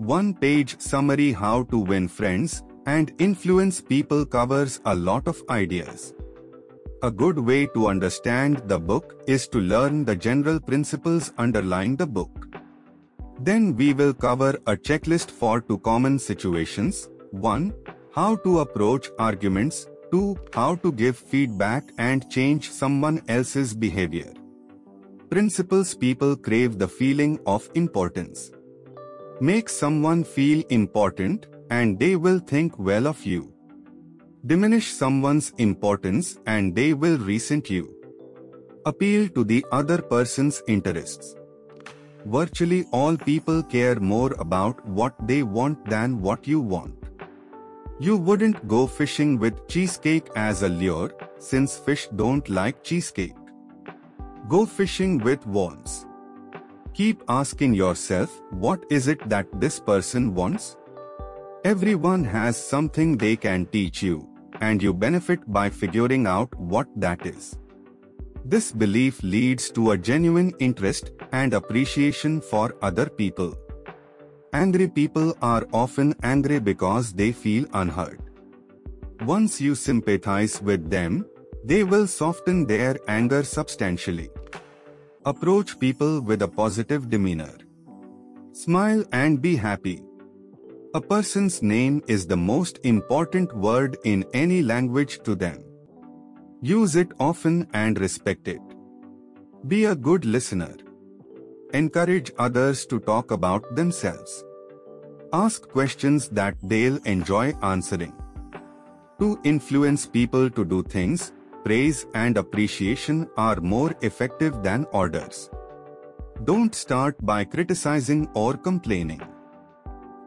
One page summary How to Win Friends and Influence People covers a lot of ideas. A good way to understand the book is to learn the general principles underlying the book. Then we will cover a checklist for two common situations. 1. How to approach arguments. 2. How to give feedback and change someone else's behavior. Principles people crave the feeling of importance. Make someone feel important and they will think well of you. Diminish someone's importance and they will resent you. Appeal to the other person's interests. Virtually all people care more about what they want than what you want. You wouldn't go fishing with cheesecake as a lure, since fish don't like cheesecake. Go fishing with worms. Keep asking yourself, what is it that this person wants? Everyone has something they can teach you, and you benefit by figuring out what that is. This belief leads to a genuine interest and appreciation for other people. Angry people are often angry because they feel unheard. Once you sympathize with them, they will soften their anger substantially. Approach people with a positive demeanor. Smile and be happy. A person's name is the most important word in any language to them. Use it often and respect it. Be a good listener. Encourage others to talk about themselves. Ask questions that they'll enjoy answering. To influence people to do things, praise and appreciation are more effective than orders. Don't start by criticizing or complaining.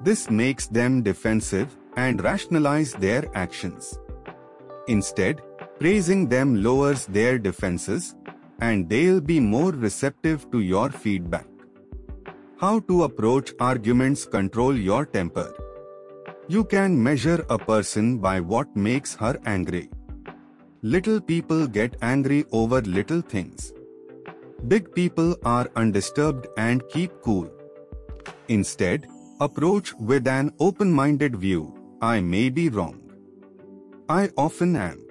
This makes them defensive and rationalize their actions. Instead, praising them lowers their defenses and they'll be more receptive to your feedback. How to approach arguments control your temper. You can measure a person by what makes her angry. Little people get angry over little things. Big people are undisturbed and keep cool. Instead, approach with an open-minded view. I may be wrong. I often am.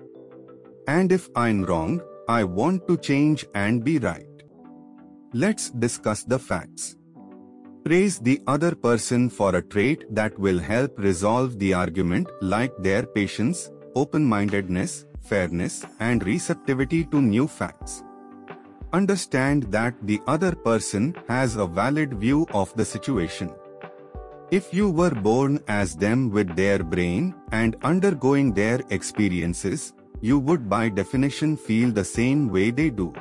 And if I'm wrong, I want to change and be right. Let's discuss the facts. Praise the other person for a trait that will help resolve the argument like their patience, open-mindedness, fairness, and receptivity to new facts. Understand that the other person has a valid view of the situation. If you were born as them with their brain and undergoing their experiences, you would by definition feel the same way they do.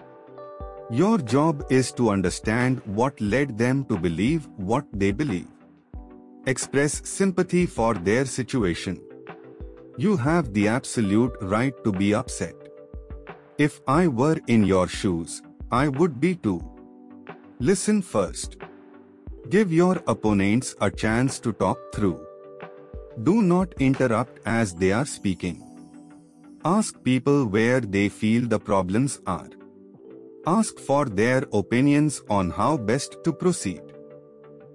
Your job is to understand what led them to believe what they believe. Express sympathy for their situation. You have the absolute right to be upset. If I were in your shoes, I would be too. Listen first. Give your opponents a chance to talk through. Do not interrupt as they are speaking. Ask people where they feel the problems are. Ask for their opinions on how best to proceed.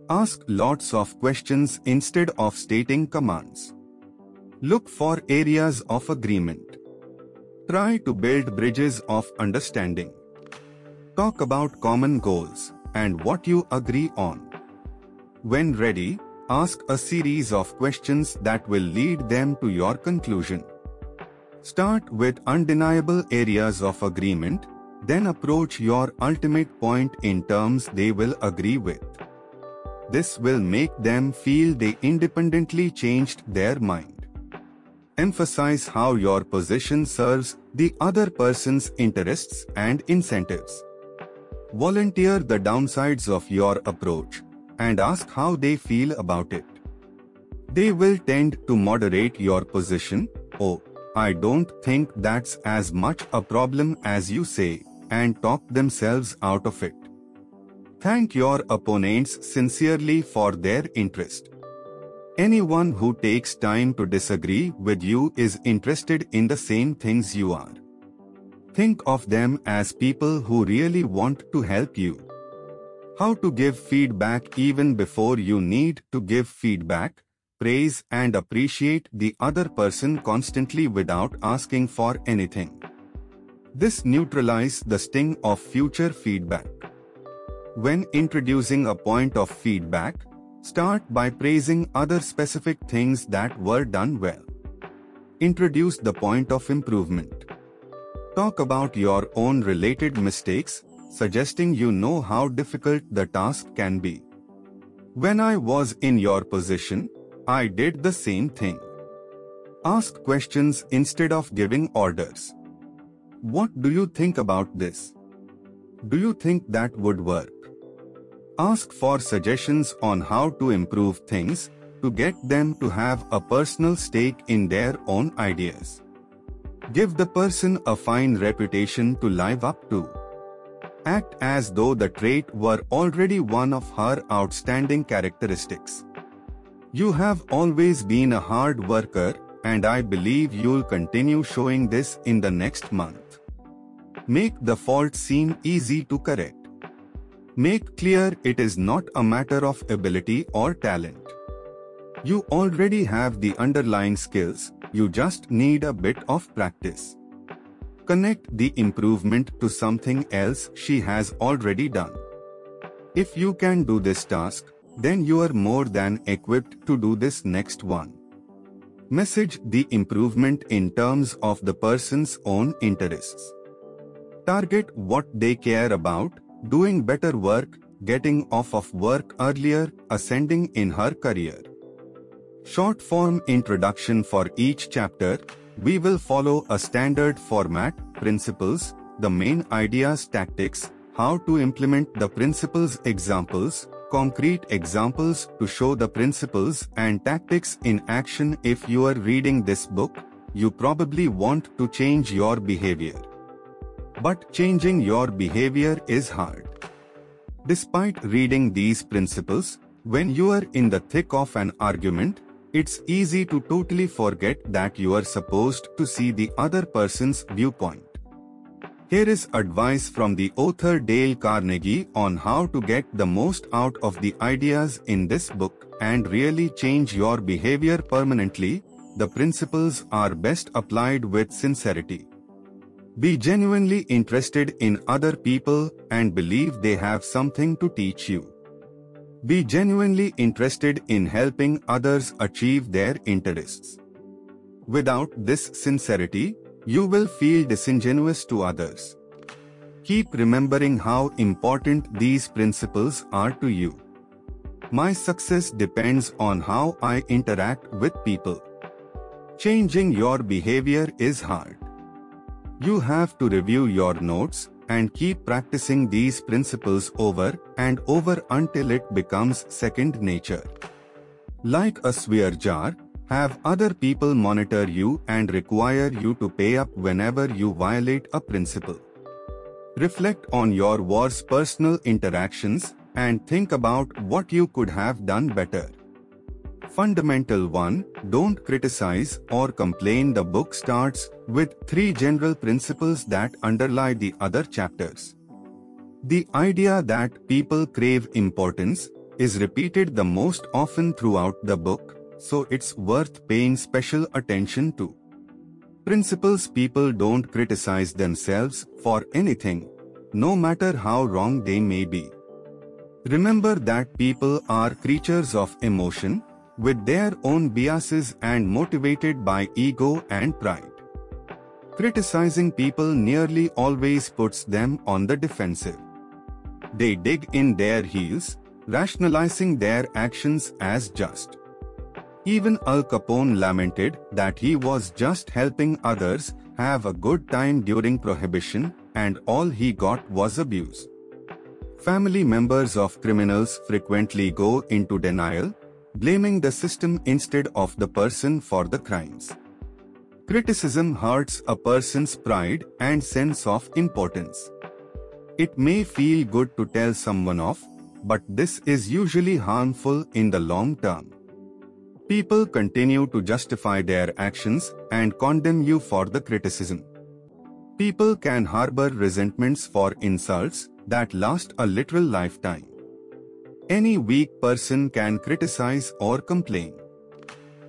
Ask lots of questions instead of stating commands. Look for areas of agreement. Try to build bridges of understanding. Talk about common goals and what you agree on. When ready, ask a series of questions that will lead them to your conclusion. Start with undeniable areas of agreement, then approach your ultimate point in terms they will agree with. This will make them feel they independently changed their mind. Emphasize how your position serves the other person's interests and incentives. Volunteer the downsides of your approach and ask how they feel about it. They will tend to moderate your position. Oh, I don't think that's as much a problem as you say, and talk themselves out of it. Thank your opponents sincerely for their interest. Anyone who takes time to disagree with you is interested in the same things you are. Think of them as people who really want to help you. How to give feedback even before you need to give feedback. Praise and appreciate the other person constantly without asking for anything. This neutralizes the sting of future feedback. When introducing a point of feedback, start by praising other specific things that were done well. Introduce the point of improvement. Talk about your own related mistakes suggesting you know how difficult the task can be. When I was in your position, I did the same thing. Ask questions instead of giving orders. What do you think about this? Do you think that would work? Ask for suggestions on how to improve things to get them to have a personal stake in their own ideas. Give the person a fine reputation to live up to act as though the trait were already one of her outstanding characteristics. You have always been a hard worker, and I believe you'll continue showing this in the next month. Make the fault seem easy to correct. Make clear it is not a matter of ability or talent. You already have the underlying skills, you just need a bit of practice. Connect the improvement to something else she has already done. If you can do this task, then you are more than equipped to do this next one. Message the improvement in terms of the person's own interests. Target what they care about, doing better work, getting off of work earlier, ascending in her career. Short form introduction for each chapter, we will follow a standard format, principles, the main ideas tactics, how to implement the principles examples, concrete examples to show the principles and tactics in action if you are reading this book, you probably want to change your behavior. But changing your behavior is hard. Despite reading these principles, when you are in the thick of an argument, it's easy to totally forget that you are supposed to see the other person's viewpoint. Here is advice from the author Dale Carnegie on how to get the most out of the ideas in this book and really change your behavior permanently. The principles are best applied with sincerity. Be genuinely interested in other people and believe they have something to teach you. Be genuinely interested in helping others achieve their interests. Without this sincerity, you will feel disingenuous to others. Keep remembering how important these principles are to you. My success depends on how I interact with people. Changing your behavior is hard. You have to review your notes, and keep practicing these principles over and over until it becomes second nature. Like a swear jar, have other people monitor you and require you to pay up whenever you violate a principle. Reflect on your worst personal interactions and think about what you could have done better. Fundamental 1 Don't criticize or complain. The book starts with three general principles that underlie the other chapters. The idea that people crave importance is repeated the most often throughout the book, so it's worth paying special attention to. Principles people don't criticize themselves for anything, no matter how wrong they may be. Remember that people are creatures of emotion, with their own biases and motivated by ego and pride. Criticizing people nearly always puts them on the defensive. They dig in their heels, rationalizing their actions as just. Even Al Capone lamented that he was just helping others have a good time during Prohibition and all he got was abuse. Family members of criminals frequently go into denial blaming the system instead of the person for the crimes. Criticism hurts a person's pride and sense of importance. It may feel good to tell someone off, but this is usually harmful in the long term. People continue to justify their actions and condemn you for the criticism. People can harbor resentments for insults that last a literal lifetime. Any weak person can criticize or complain.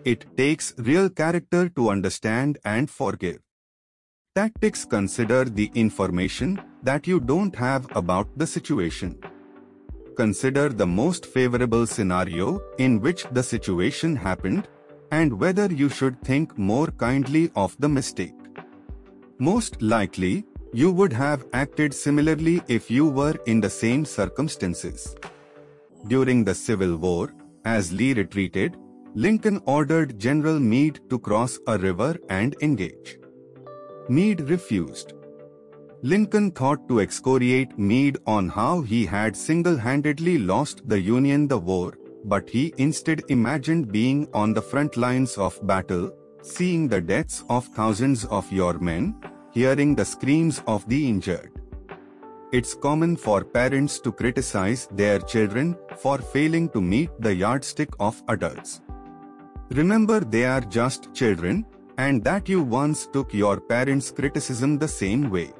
It takes real character to understand and forgive. Tactics consider the information that you don't have about the situation. Consider the most favorable scenario in which the situation happened and whether you should think more kindly of the mistake. Most likely, you would have acted similarly if you were in the same circumstances. During the Civil War, as Lee retreated, Lincoln ordered General Meade to cross a river and engage. Meade refused. Lincoln thought to excoriate Meade on how he had single-handedly lost the Union the war, but he instead imagined being on the front lines of battle, seeing the deaths of thousands of your men, hearing the screams of the injured. It's common for parents to criticize their children for failing to meet the yardstick of adults. Remember they are just children, and that you once took your parents' criticism the same way.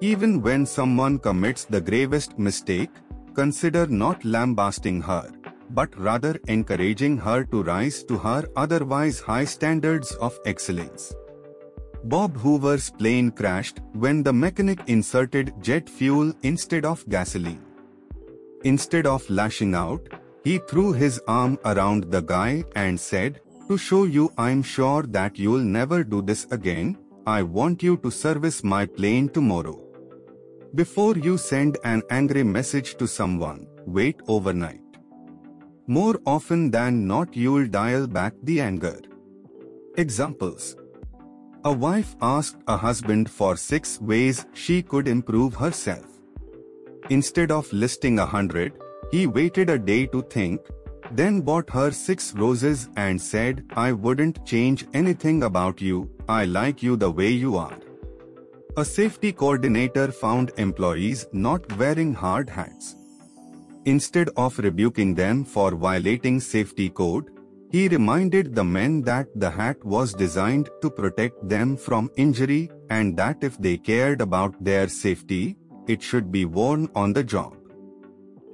Even when someone commits the gravest mistake, consider not lambasting her, but rather encouraging her to rise to her otherwise high standards of excellence. Bob Hoover's plane crashed when the mechanic inserted jet fuel instead of gasoline. Instead of lashing out, he threw his arm around the guy and said, to show you I'm sure that you'll never do this again, I want you to service my plane tomorrow. Before you send an angry message to someone, wait overnight. More often than not you'll dial back the anger. Examples A wife asked a husband for six ways she could improve herself. Instead of listing a hundred, he waited a day to think, then bought her six roses and said, I wouldn't change anything about you, I like you the way you are. A safety coordinator found employees not wearing hard hats. Instead of rebuking them for violating safety code, he reminded the men that the hat was designed to protect them from injury and that if they cared about their safety, it should be worn on the job.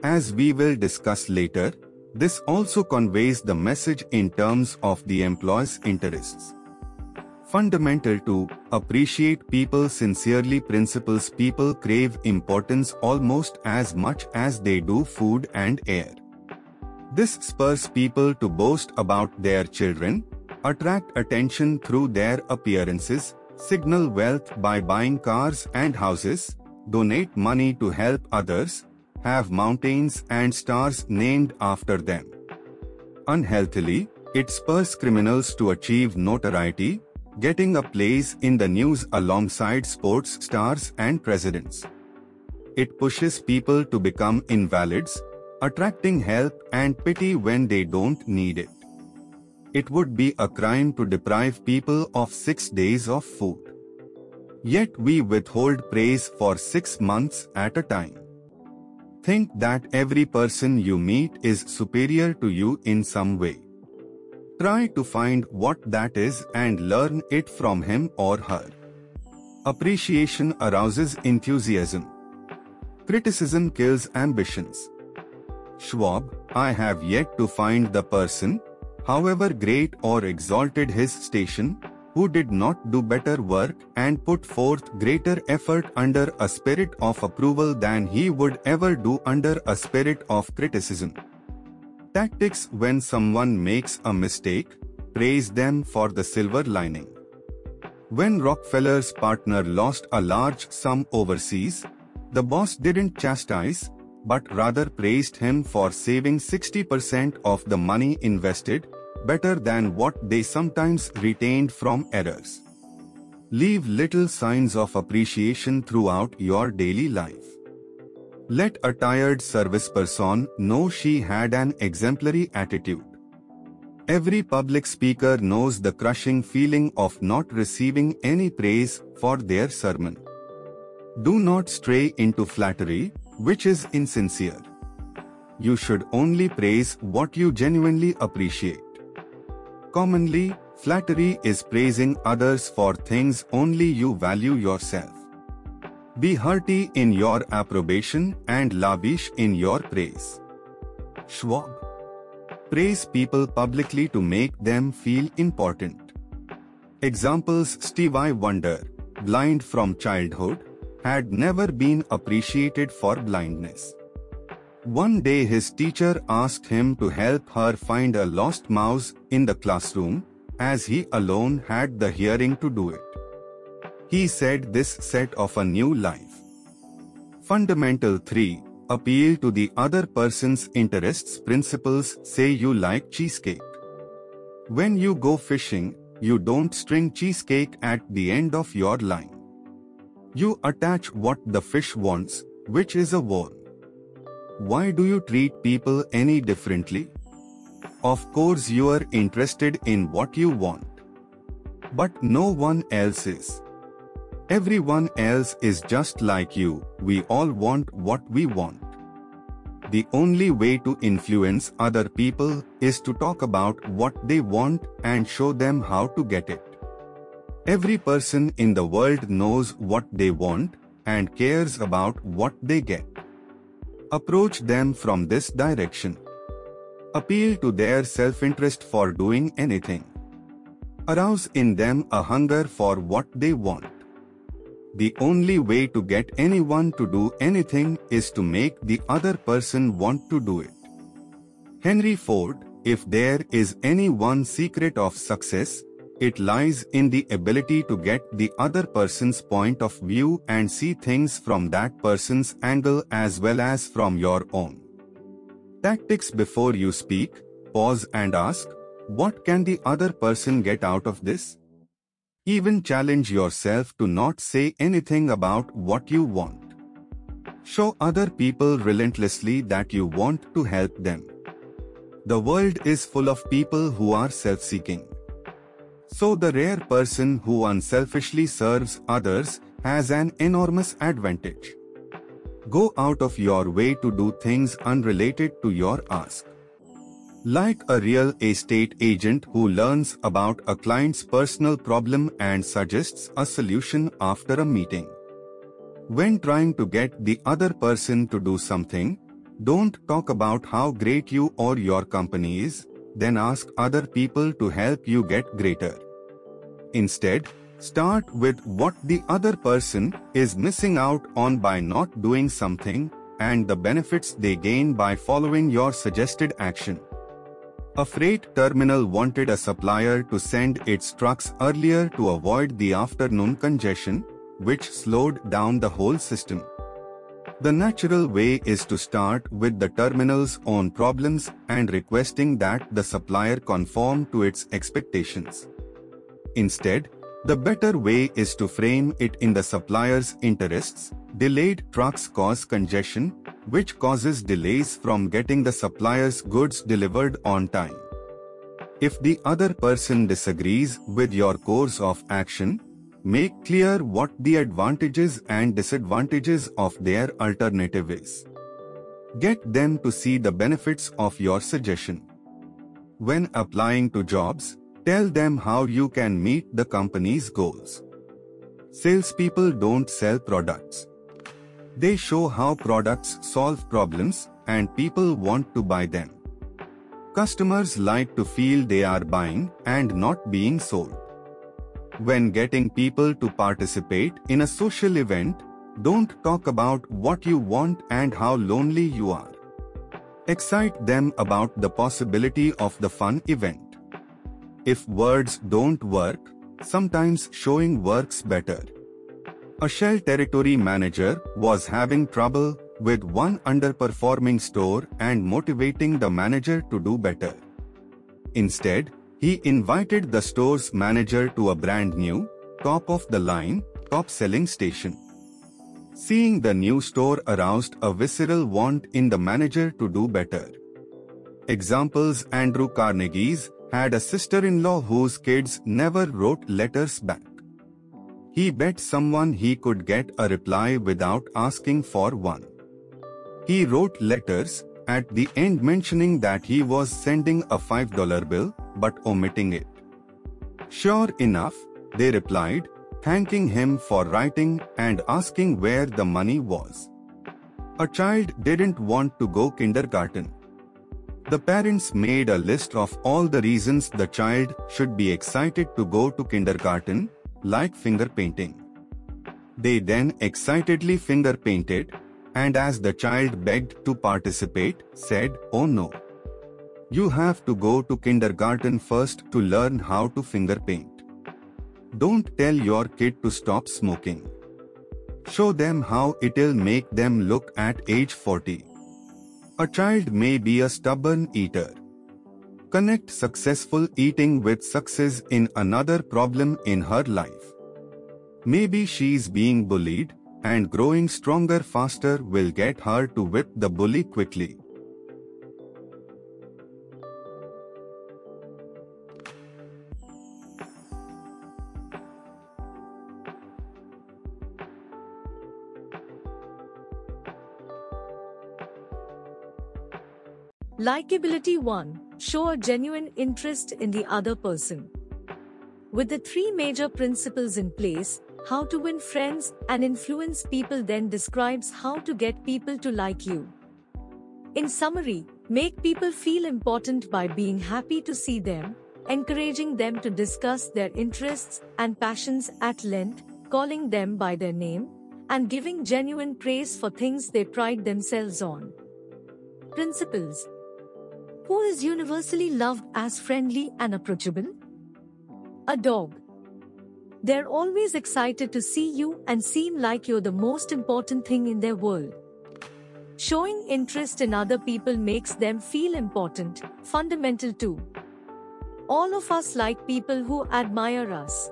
As we will discuss later, this also conveys the message in terms of the employee's interests. Fundamental to appreciate people sincerely principles people crave importance almost as much as they do food and air. This spurs people to boast about their children, attract attention through their appearances, signal wealth by buying cars and houses, donate money to help others, have mountains and stars named after them. Unhealthily, it spurs criminals to achieve notoriety, getting a place in the news alongside sports stars and presidents. It pushes people to become invalids, attracting help and pity when they don't need it. It would be a crime to deprive people of six days of food. Yet we withhold praise for six months at a time. Think that every person you meet is superior to you in some way. Try to find what that is and learn it from him or her. Appreciation arouses enthusiasm. Criticism kills ambitions. Schwab, I have yet to find the person, however great or exalted his station, who did not do better work and put forth greater effort under a spirit of approval than he would ever do under a spirit of criticism. Tactics When someone makes a mistake, praise them for the silver lining. When Rockefeller's partner lost a large sum overseas, the boss didn't chastise, but rather praised him for saving 60% of the money invested better than what they sometimes retained from errors. Leave little signs of appreciation throughout your daily life. Let a tired service person know she had an exemplary attitude. Every public speaker knows the crushing feeling of not receiving any praise for their sermon. Do not stray into flattery, which is insincere. You should only praise what you genuinely appreciate. Commonly, flattery is praising others for things only you value yourself. Be hearty in your approbation and lavish in your praise. Schwab. Praise people publicly to make them feel important. Examples Stevie Wonder, blind from childhood, had never been appreciated for blindness. One day his teacher asked him to help her find a lost mouse in the classroom, as he alone had the hearing to do it. He said this set off a new life. Fundamental 3 Appeal to the other person's interests principles say you like cheesecake. When you go fishing, you don't string cheesecake at the end of your line. You attach what the fish wants, which is a worm. Why do you treat people any differently? Of course you are interested in what you want. But no one else is. Everyone else is just like you, we all want what we want. The only way to influence other people is to talk about what they want and show them how to get it. Every person in the world knows what they want and cares about what they get. Approach them from this direction. Appeal to their self-interest for doing anything. Arouse in them a hunger for what they want. The only way to get anyone to do anything is to make the other person want to do it. Henry Ford, if there is any one secret of success, it lies in the ability to get the other person's point of view and see things from that person's angle as well as from your own. Tactics before you speak, pause and ask, what can the other person get out of this? Even challenge yourself to not say anything about what you want. Show other people relentlessly that you want to help them. The world is full of people who are self-seeking. So the rare person who unselfishly serves others has an enormous advantage. Go out of your way to do things unrelated to your ask. Like a real estate agent who learns about a client's personal problem and suggests a solution after a meeting. When trying to get the other person to do something, don't talk about how great you or your company is, then ask other people to help you get greater. Instead, start with what the other person is missing out on by not doing something and the benefits they gain by following your suggested action. A freight terminal wanted a supplier to send its trucks earlier to avoid the afternoon congestion, which slowed down the whole system. The natural way is to start with the terminal's own problems and requesting that the supplier conform to its expectations. Instead, the better way is to frame it in the supplier's interests. Delayed trucks cause congestion, which causes delays from getting the supplier's goods delivered on time. If the other person disagrees with your course of action, make clear what the advantages and disadvantages of their alternative is. Get them to see the benefits of your suggestion. When applying to jobs, tell them how you can meet the company's goals. Salespeople don't sell products. They show how products solve problems and people want to buy them. Customers like to feel they are buying and not being sold. When getting people to participate in a social event, don't talk about what you want and how lonely you are. Excite them about the possibility of the fun event. If words don't work, sometimes showing works better. A Shell territory manager was having trouble with one underperforming store and motivating the manager to do better. Instead, he invited the store's manager to a brand new, top of the line, top selling station. Seeing the new store aroused a visceral want in the manager to do better. Examples Andrew Carnegie's had a sister-in-law whose kids never wrote letters back. He bet someone he could get a reply without asking for one. He wrote letters, at the end mentioning that he was sending a $5 bill, but omitting it. Sure enough, they replied, thanking him for writing and asking where the money was. A child didn't want to go kindergarten. The parents made a list of all the reasons the child should be excited to go to kindergarten, like finger painting. They then excitedly finger painted, and as the child begged to participate, said, Oh no. You have to go to kindergarten first to learn how to finger paint. Don't tell your kid to stop smoking. Show them how it'll make them look at age 40. A child may be a stubborn eater. Connect successful eating with success in another problem in her life. Maybe she's being bullied, and growing stronger faster will get her to whip the bully quickly. Likeability 1. Show a genuine interest in the other person. With the three major principles in place, how to win friends and influence people then describes how to get people to like you. In summary, make people feel important by being happy to see them, encouraging them to discuss their interests and passions at length, calling them by their name, and giving genuine praise for things they pride themselves on. Principles who is universally loved as friendly and approachable? A dog. They're always excited to see you and seem like you're the most important thing in their world. Showing interest in other people makes them feel important, fundamental too. All of us like people who admire us.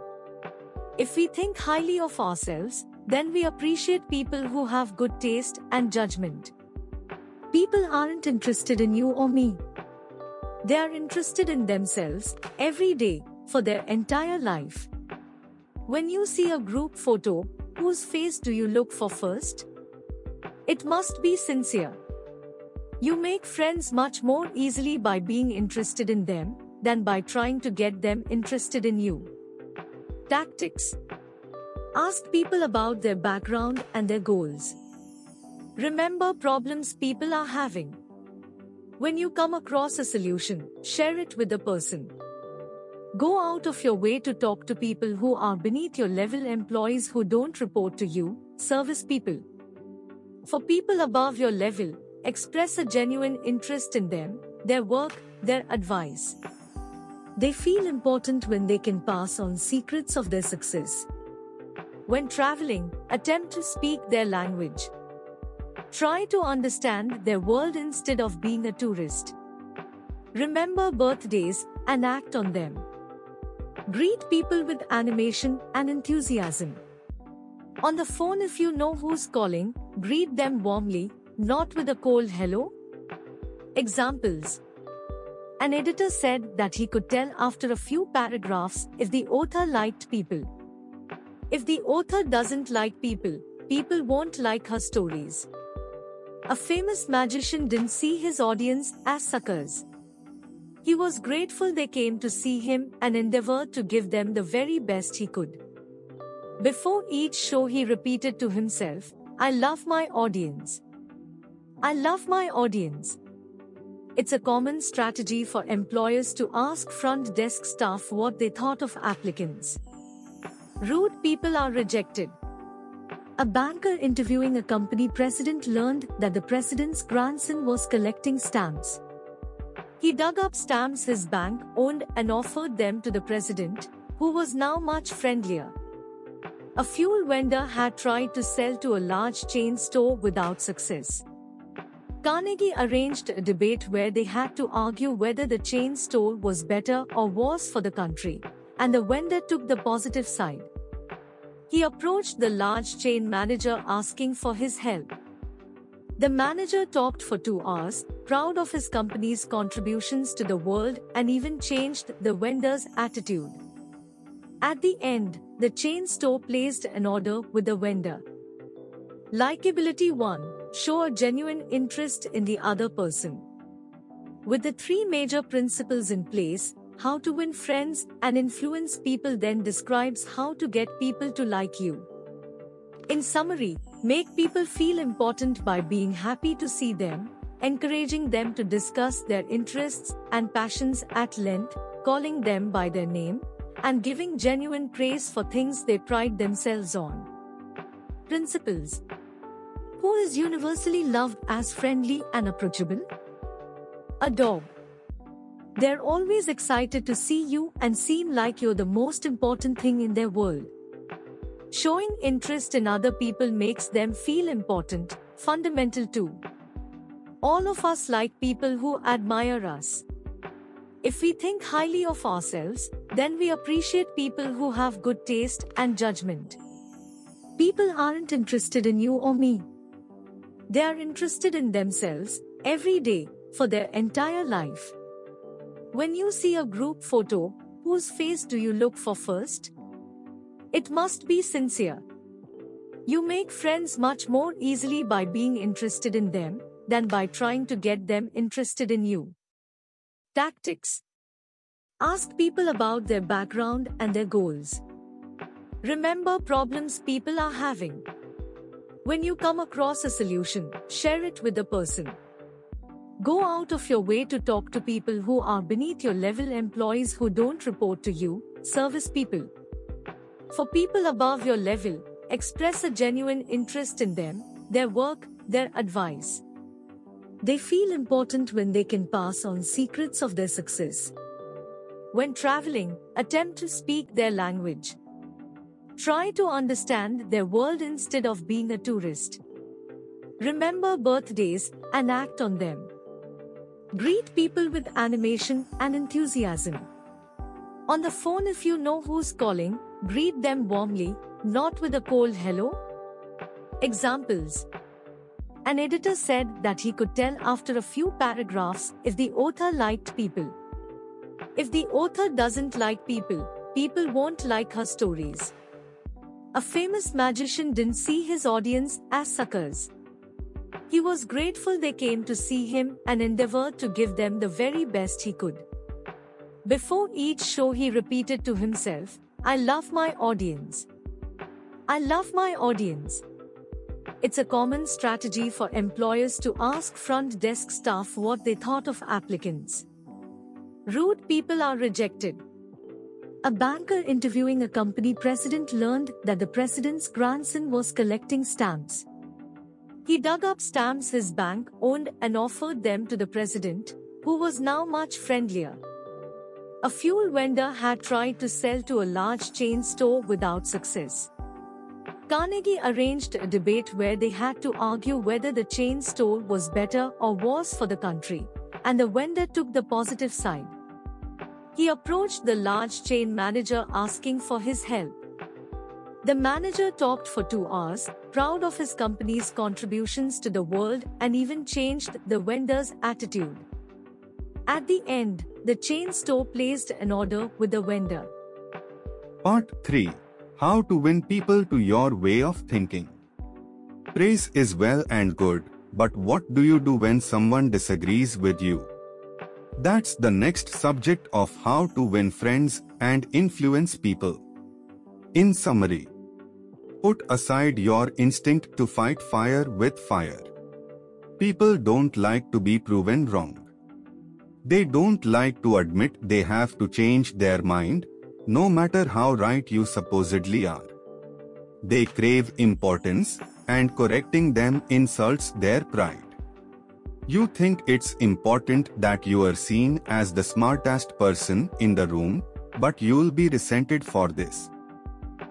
If we think highly of ourselves, then we appreciate people who have good taste and judgment. People aren't interested in you or me. They are interested in themselves every day for their entire life. When you see a group photo, whose face do you look for first? It must be sincere. You make friends much more easily by being interested in them than by trying to get them interested in you. Tactics Ask people about their background and their goals. Remember problems people are having. When you come across a solution, share it with the person. Go out of your way to talk to people who are beneath your level employees who don't report to you, service people. For people above your level, express a genuine interest in them, their work, their advice. They feel important when they can pass on secrets of their success. When traveling, attempt to speak their language. Try to understand their world instead of being a tourist. Remember birthdays and act on them. Greet people with animation and enthusiasm. On the phone, if you know who's calling, greet them warmly, not with a cold hello. Examples An editor said that he could tell after a few paragraphs if the author liked people. If the author doesn't like people, people won't like her stories. A famous magician didn't see his audience as suckers. He was grateful they came to see him and endeavored to give them the very best he could. Before each show, he repeated to himself, I love my audience. I love my audience. It's a common strategy for employers to ask front desk staff what they thought of applicants. Rude people are rejected. A banker interviewing a company president learned that the president's grandson was collecting stamps. He dug up stamps his bank owned and offered them to the president, who was now much friendlier. A fuel vendor had tried to sell to a large chain store without success. Carnegie arranged a debate where they had to argue whether the chain store was better or worse for the country, and the vendor took the positive side. He approached the large chain manager asking for his help. The manager talked for two hours, proud of his company's contributions to the world and even changed the vendor's attitude. At the end, the chain store placed an order with the vendor. Likeability 1 Show a genuine interest in the other person. With the three major principles in place, how to win friends and influence people then describes how to get people to like you. In summary, make people feel important by being happy to see them, encouraging them to discuss their interests and passions at length, calling them by their name, and giving genuine praise for things they pride themselves on. Principles Who is universally loved as friendly and approachable? A dog. They're always excited to see you and seem like you're the most important thing in their world. Showing interest in other people makes them feel important, fundamental too. All of us like people who admire us. If we think highly of ourselves, then we appreciate people who have good taste and judgment. People aren't interested in you or me. They are interested in themselves, every day, for their entire life. When you see a group photo, whose face do you look for first? It must be sincere. You make friends much more easily by being interested in them than by trying to get them interested in you. Tactics Ask people about their background and their goals. Remember problems people are having. When you come across a solution, share it with the person. Go out of your way to talk to people who are beneath your level employees who don't report to you, service people. For people above your level, express a genuine interest in them, their work, their advice. They feel important when they can pass on secrets of their success. When traveling, attempt to speak their language. Try to understand their world instead of being a tourist. Remember birthdays and act on them. Greet people with animation and enthusiasm. On the phone, if you know who's calling, greet them warmly, not with a cold hello. Examples An editor said that he could tell after a few paragraphs if the author liked people. If the author doesn't like people, people won't like her stories. A famous magician didn't see his audience as suckers. He was grateful they came to see him and endeavored to give them the very best he could. Before each show, he repeated to himself, I love my audience. I love my audience. It's a common strategy for employers to ask front desk staff what they thought of applicants. Rude people are rejected. A banker interviewing a company president learned that the president's grandson was collecting stamps. He dug up stamps his bank owned and offered them to the president, who was now much friendlier. A fuel vendor had tried to sell to a large chain store without success. Carnegie arranged a debate where they had to argue whether the chain store was better or worse for the country, and the vendor took the positive side. He approached the large chain manager asking for his help. The manager talked for two hours, proud of his company's contributions to the world and even changed the vendor's attitude. At the end, the chain store placed an order with the vendor. Part 3 How to win people to your way of thinking. Praise is well and good, but what do you do when someone disagrees with you? That's the next subject of how to win friends and influence people. In summary, Put aside your instinct to fight fire with fire. People don't like to be proven wrong. They don't like to admit they have to change their mind, no matter how right you supposedly are. They crave importance, and correcting them insults their pride. You think it's important that you are seen as the smartest person in the room, but you'll be resented for this.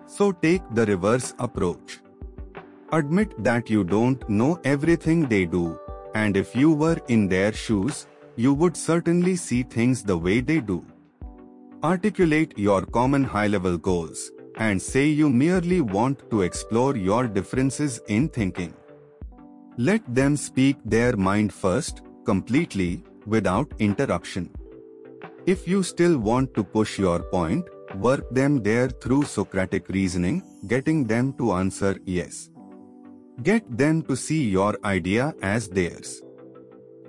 So take the reverse approach. Admit that you don't know everything they do, and if you were in their shoes, you would certainly see things the way they do. Articulate your common high level goals, and say you merely want to explore your differences in thinking. Let them speak their mind first, completely, without interruption. If you still want to push your point, Work them there through Socratic reasoning, getting them to answer yes. Get them to see your idea as theirs.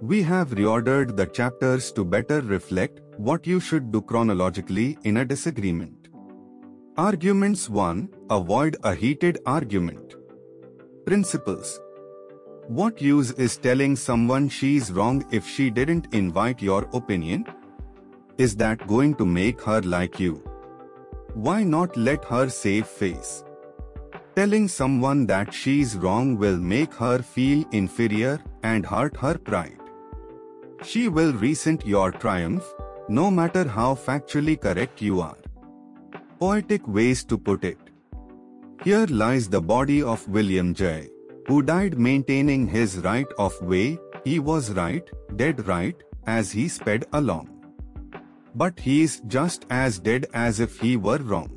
We have reordered the chapters to better reflect what you should do chronologically in a disagreement. Arguments 1 Avoid a heated argument. Principles What use is telling someone she's wrong if she didn't invite your opinion? Is that going to make her like you? Why not let her save face? Telling someone that she's wrong will make her feel inferior and hurt her pride. She will resent your triumph, no matter how factually correct you are. Poetic ways to put it. Here lies the body of William Jay who died maintaining his right of way, he was right, dead right, as he sped along. But he is just as dead as if he were wrong.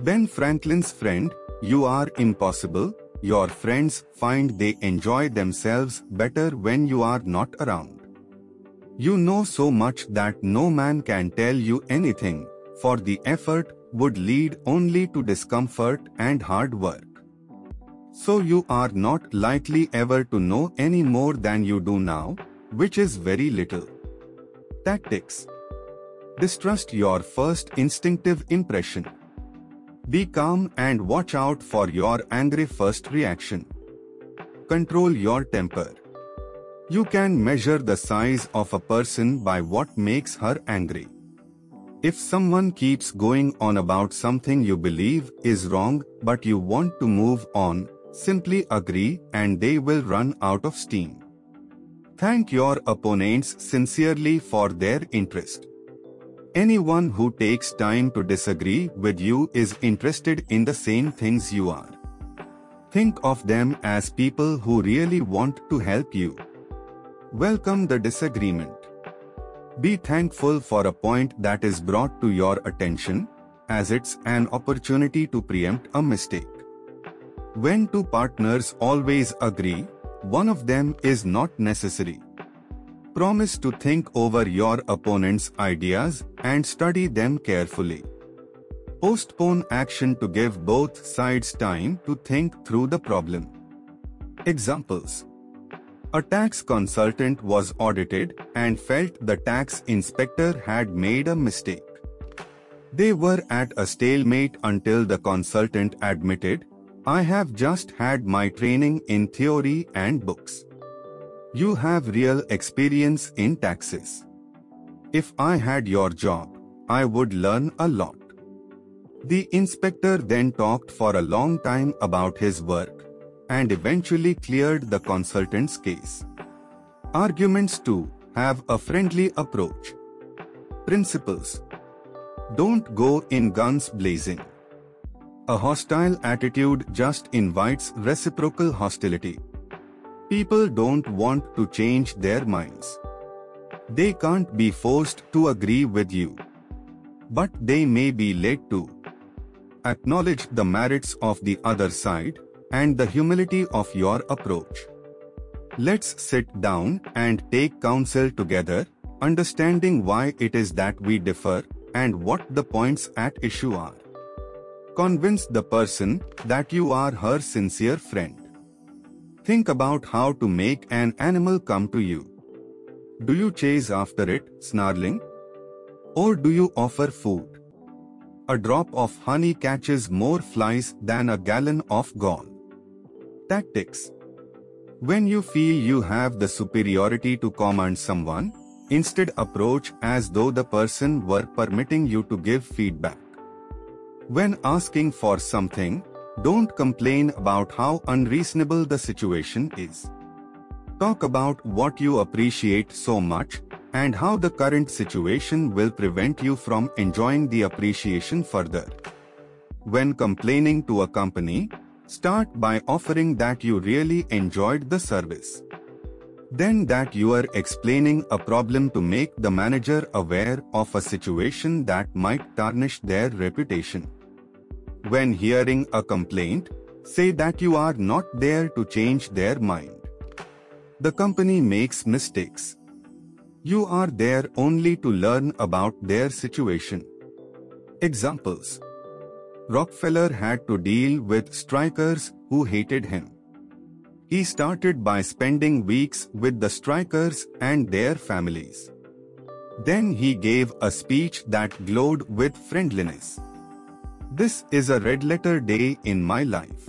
Ben Franklin's friend, you are impossible, your friends find they enjoy themselves better when you are not around. You know so much that no man can tell you anything, for the effort would lead only to discomfort and hard work. So you are not likely ever to know any more than you do now, which is very little. Tactics Distrust your first instinctive impression. Be calm and watch out for your angry first reaction. Control your temper. You can measure the size of a person by what makes her angry. If someone keeps going on about something you believe is wrong but you want to move on, Simply agree and they will run out of steam. Thank your opponents sincerely for their interest. Anyone who takes time to disagree with you is interested in the same things you are. Think of them as people who really want to help you. Welcome the disagreement. Be thankful for a point that is brought to your attention, as it's an opportunity to preempt a mistake. When two partners always agree, one of them is not necessary. Promise to think over your opponent's ideas and study them carefully. Postpone action to give both sides time to think through the problem. Examples A tax consultant was audited and felt the tax inspector had made a mistake. They were at a stalemate until the consultant admitted I have just had my training in theory and books. You have real experience in taxes. If I had your job, I would learn a lot. The inspector then talked for a long time about his work and eventually cleared the consultant's case. Arguments 2 have a friendly approach. Principles Don't go in guns blazing. A hostile attitude just invites reciprocal hostility. People don't want to change their minds. They can't be forced to agree with you. But they may be led to. Acknowledge the merits of the other side and the humility of your approach. Let's sit down and take counsel together, understanding why it is that we differ and what the points at issue are. Convince the person that you are her sincere friend. Think about how to make an animal come to you. Do you chase after it, snarling? Or do you offer food? A drop of honey catches more flies than a gallon of gall. Tactics When you feel you have the superiority to command someone, instead approach as though the person were permitting you to give feedback. When asking for something, don't complain about how unreasonable the situation is. Talk about what you appreciate so much and how the current situation will prevent you from enjoying the appreciation further. When complaining to a company, start by offering that you really enjoyed the service. Then that you are explaining a problem to make the manager aware of a situation that might tarnish their reputation. When hearing a complaint, say that you are not there to change their mind. The company makes mistakes. You are there only to learn about their situation. Examples Rockefeller had to deal with strikers who hated him. He started by spending weeks with the strikers and their families. Then he gave a speech that glowed with friendliness. This is a red letter day in my life.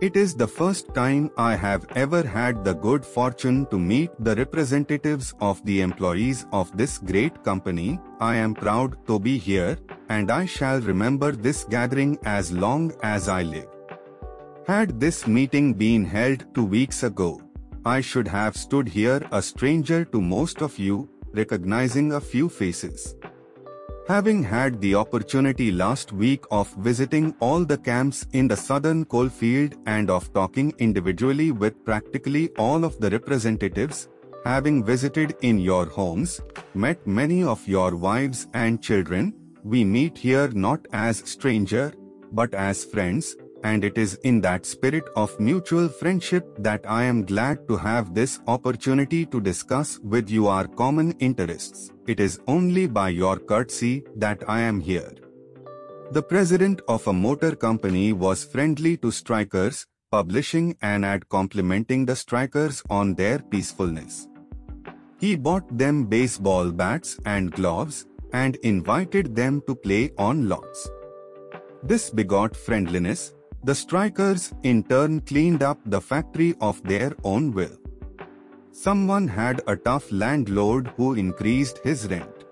It is the first time I have ever had the good fortune to meet the representatives of the employees of this great company. I am proud to be here, and I shall remember this gathering as long as I live. Had this meeting been held two weeks ago, I should have stood here a stranger to most of you, recognizing a few faces. Having had the opportunity last week of visiting all the camps in the southern coalfield and of talking individually with practically all of the representatives, having visited in your homes, met many of your wives and children, we meet here not as stranger, but as friends, and it is in that spirit of mutual friendship that I am glad to have this opportunity to discuss with you our common interests. It is only by your courtesy that I am here. The president of a motor company was friendly to strikers, publishing an ad complimenting the strikers on their peacefulness. He bought them baseball bats and gloves and invited them to play on lots. This begot friendliness, the strikers in turn cleaned up the factory of their own will. Someone had a tough landlord who increased his rent.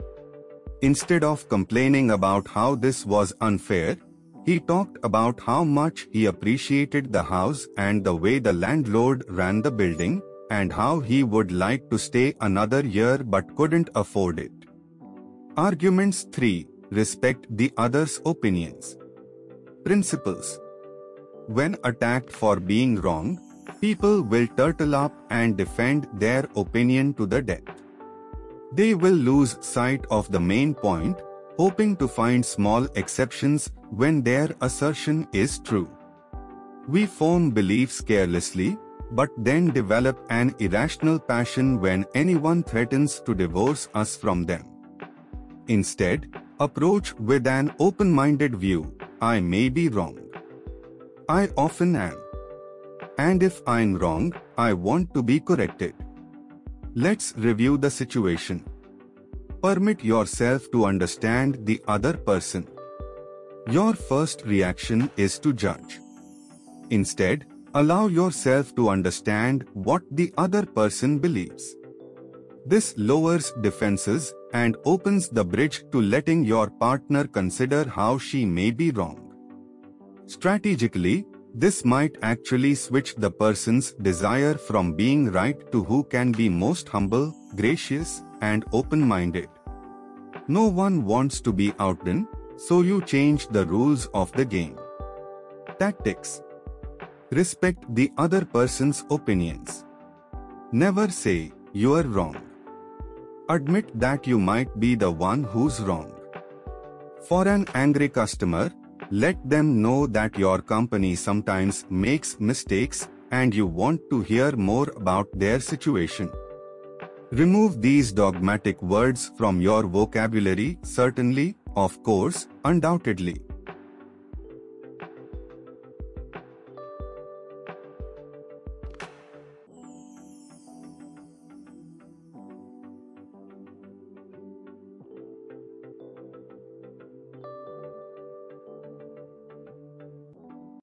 Instead of complaining about how this was unfair, he talked about how much he appreciated the house and the way the landlord ran the building, and how he would like to stay another year but couldn't afford it. Arguments 3. Respect the other's opinions. Principles when attacked for being wrong, people will turtle up and defend their opinion to the death. They will lose sight of the main point, hoping to find small exceptions when their assertion is true. We form beliefs carelessly, but then develop an irrational passion when anyone threatens to divorce us from them. Instead, approach with an open-minded view, I may be wrong. I often am. And if I'm wrong, I want to be corrected. Let's review the situation. Permit yourself to understand the other person. Your first reaction is to judge. Instead, allow yourself to understand what the other person believes. This lowers defenses and opens the bridge to letting your partner consider how she may be wrong. Strategically, this might actually switch the person's desire from being right to who can be most humble, gracious, and open-minded. No one wants to be outdone, so you change the rules of the game. Tactics Respect the other person's opinions. Never say, you are wrong. Admit that you might be the one who's wrong. For an angry customer, let them know that your company sometimes makes mistakes and you want to hear more about their situation. Remove these dogmatic words from your vocabulary, certainly, of course, undoubtedly.